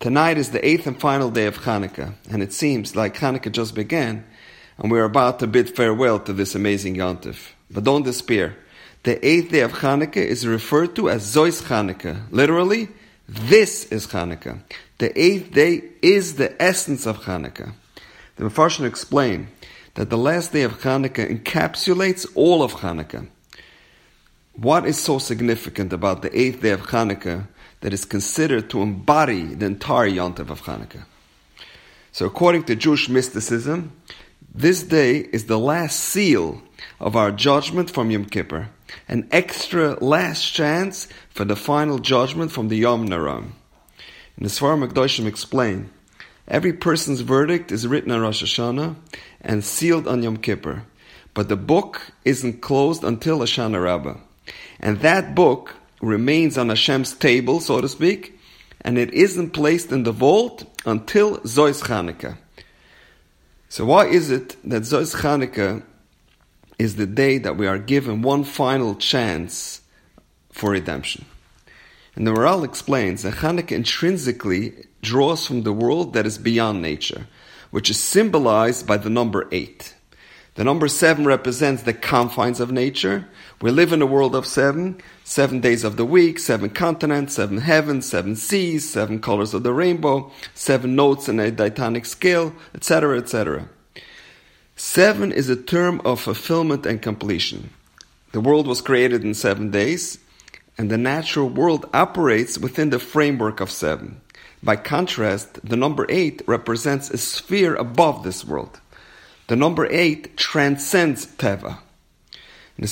Tonight is the eighth and final day of Hanukkah, and it seems like Hanukkah just began, and we're about to bid farewell to this amazing Yontif. But don't despair. The eighth day of Hanukkah is referred to as Zois Hanukkah. Literally, this is Hanukkah. The eighth day is the essence of Hanukkah. The Mepharshim explain that the last day of Hanukkah encapsulates all of Hanukkah. What is so significant about the eighth day of Hanukkah that is considered to embody the entire Yontif of Hanukkah? So, according to Jewish mysticism, this day is the last seal of our judgment from Yom Kippur, an extra last chance for the final judgment from the Yom Naram. And the Sfarim Akdoshim explain Every person's verdict is written on Rosh Hashanah and sealed on Yom Kippur, but the book isn't closed until Hoshana Rabbah. And that book remains on Hashem's table, so to speak, and it isn't placed in the vault until Zois Chanukah. So why is it that Zois Chanukah is the day that we are given one final chance for redemption? And the Maharal explains that Chanukah intrinsically draws from the world that is beyond nature, which is symbolized by the number eight. The number seven represents the confines of nature. We live in a world of seven, seven days of the week, seven continents, seven heavens, seven seas, seven colors of the rainbow, seven notes in a diatonic scale, etc., etc. Seven is a term of fulfillment and completion. The world was created in seven days, and the natural world operates within the framework of seven. By contrast, the number eight represents a sphere above this world. The number eight transcends Teva. And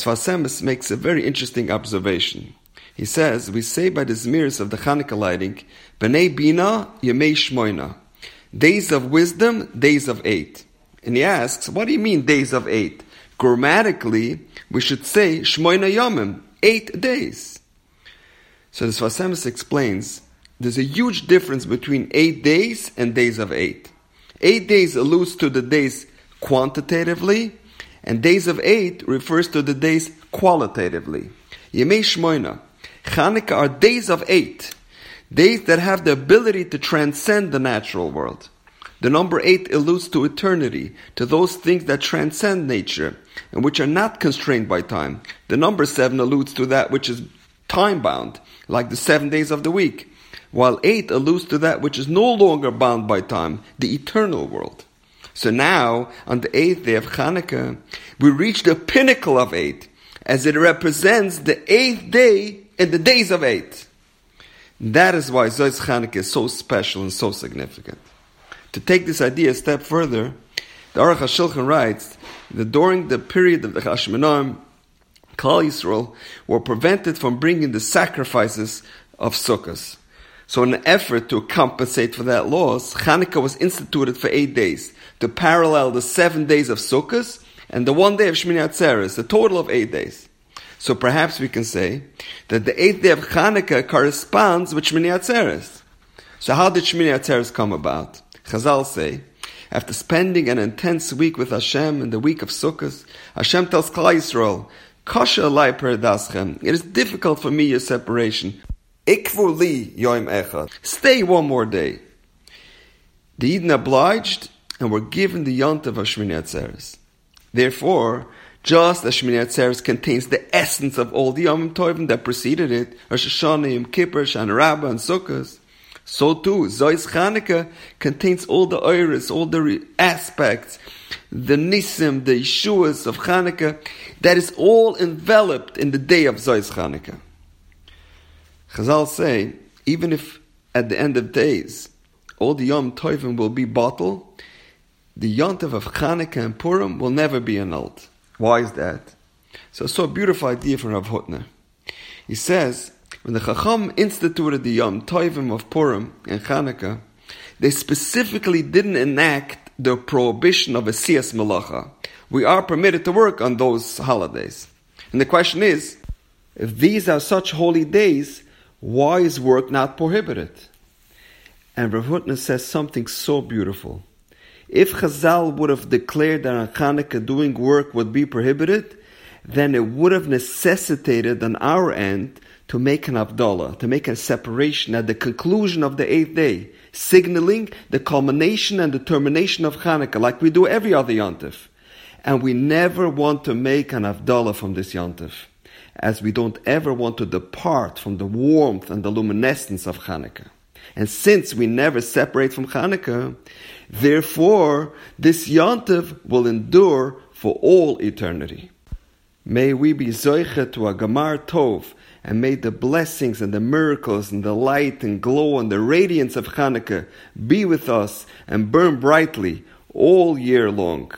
makes a very interesting observation. He says, we say by the Zmiris of the Hanukkah lighting, B'nai Bina Yemei Shmoina. Days of wisdom, days of eight. And he asks, what do you mean days of eight? Grammatically, we should say Shmoina Yomim, eight days. So the explains there's a huge difference between eight days and days of eight. Eight days alludes to the days quantitatively, and days of eight refers to the days qualitatively. Yemei Shmoina. Chanukah are days of eight, days that have the ability to transcend the natural world. The number eight alludes to eternity, to those things that transcend nature and which are not constrained by time. The number seven alludes to that which is time bound, like the seven days of the week while eight alludes to that which is no longer bound by time, the eternal world. So now, on the eighth day of Hanukkah, we reach the pinnacle of eight, as it represents the eighth day in the days of eight. That is why Zois Hanukkah is so special and so significant. To take this idea a step further, the Aruch HaShulchan writes that during the period of the Hashmonaim, Klal Yisrael were prevented from bringing the sacrifices of Sukkot. So in an effort to compensate for that loss, Hanukkah was instituted for eight days to parallel the seven days of Sukkot and the one day of Shmini Atzeres, a total of eight days. So perhaps we can say that the eighth day of Hanukkah corresponds with Shmini Atzeres. So how did Shmini Atzeres come about? Chazal say, after spending an intense week with Hashem in the week of Sukkot, Hashem tells Klal Yisrael, Kasha. It is difficult for me your separation. Echad. Stay one more day. The Yidden obliged and were given the yont of Shmini Atzeres. Therefore, just as Shmini Atzeres contains the essence of all the Yom Tovim that preceded it, Rosh Hashanah, Kippur, Shana Rabbah, and Sukkot, so too, Zois Chanukah contains all the iris, all the aspects, the nisim, the Yeshuas of Chanukah, that is all enveloped in the day of Zois Chanukah. Chazal say, even if at the end of days all the Yom Tovim will be bottled, the Yontav of Chanukah and Purim will never be annulled. Why is that? So, so beautiful idea from Rav Hutner. He says, when the Chacham instituted the Yom Tovim of Purim and Chanukah, they specifically didn't enact the prohibition of Asiyas Malacha. We are permitted to work on those holidays. And the question is, if these are such holy days, why is work not prohibited? And Rav Hutner says something so beautiful. If Chazal would have declared that on Hanukkah doing work would be prohibited, then it would have necessitated on our end to make an Havdalah, to make a separation at the conclusion of the eighth day, signaling the culmination and the termination of Hanukkah, like we do every other Yontif. And we never want to make an Avdallah from this Yontif, as we don't ever want to depart from the warmth and the luminescence of Hanukkah. And since we never separate from Hanukkah, therefore this Yontif will endure for all eternity. May we be zoiche to a Gamar Tov, and may the blessings and the miracles and the light and glow and the radiance of Hanukkah be with us and burn brightly all year long.